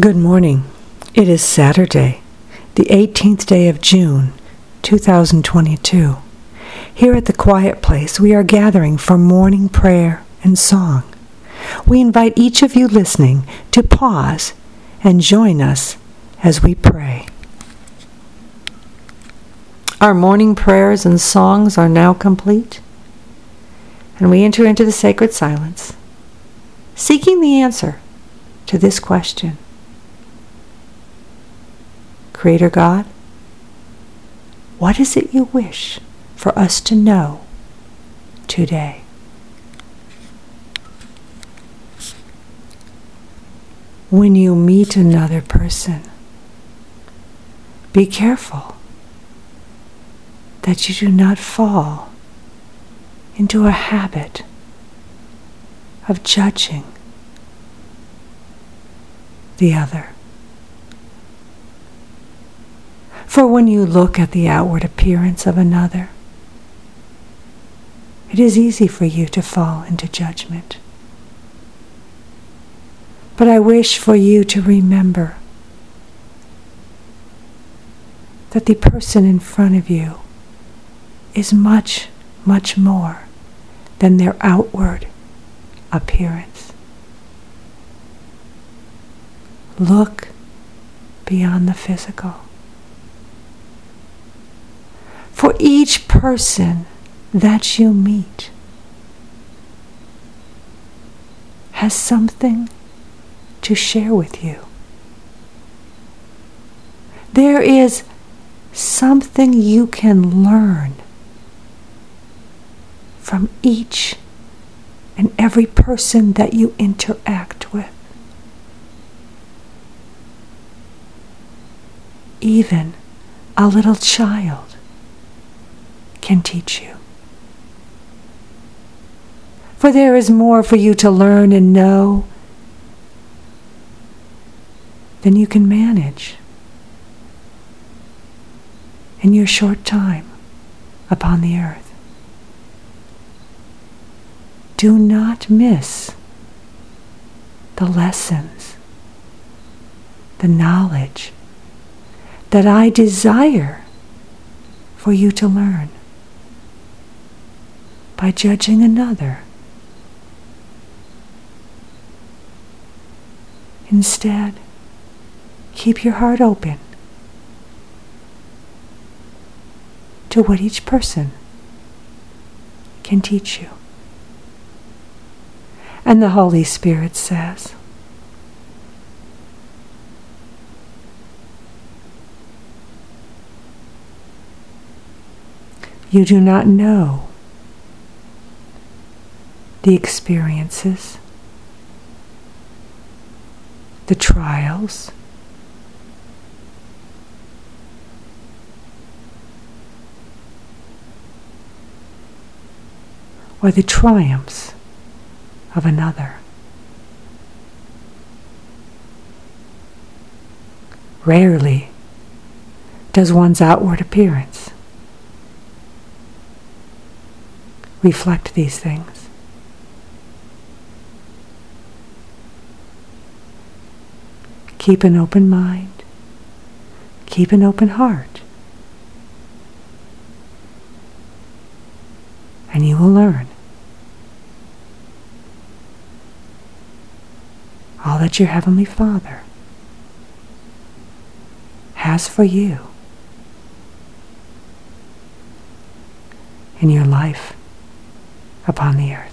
Good morning. It is Saturday, the 18th day of June, 2022. Here at the Quiet Place, we are gathering for morning prayer and song. We invite each of you listening to pause and join us as we pray. Our morning prayers and songs are now complete, and we enter into the sacred silence, seeking the answer to this question Creator God, what is it you wish for us to know today? When you meet another person, be careful that you do not fall into a habit of judging the other. For when you look at the outward appearance of another, it is easy for you to fall into judgment. But I wish for you to remember that the person in front of you is much, much more than their outward appearance. Look beyond the physical. For each person that you meet has something to share with you. There is something you can learn from each and every person that you interact with. Even a little child can teach you. For there is more for you to learn and know than you can manage in your short time upon the earth. Do not miss the lessons, the knowledge that I desire for you to learn by judging another. Instead, keep your heart open to what each person can teach you. And the Holy Spirit says, You do not know the experiences, the trials, or the triumphs of another. Rarely does one's outward appearance reflect these things. Keep an open mind. Keep an open heart. And you will learn. all that your Heavenly Father has for you in your life upon the earth.